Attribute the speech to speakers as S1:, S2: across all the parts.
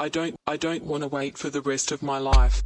S1: I don't I don't want to wait for the rest of my life.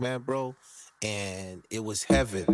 S2: Walkman, bro, and it was heaven.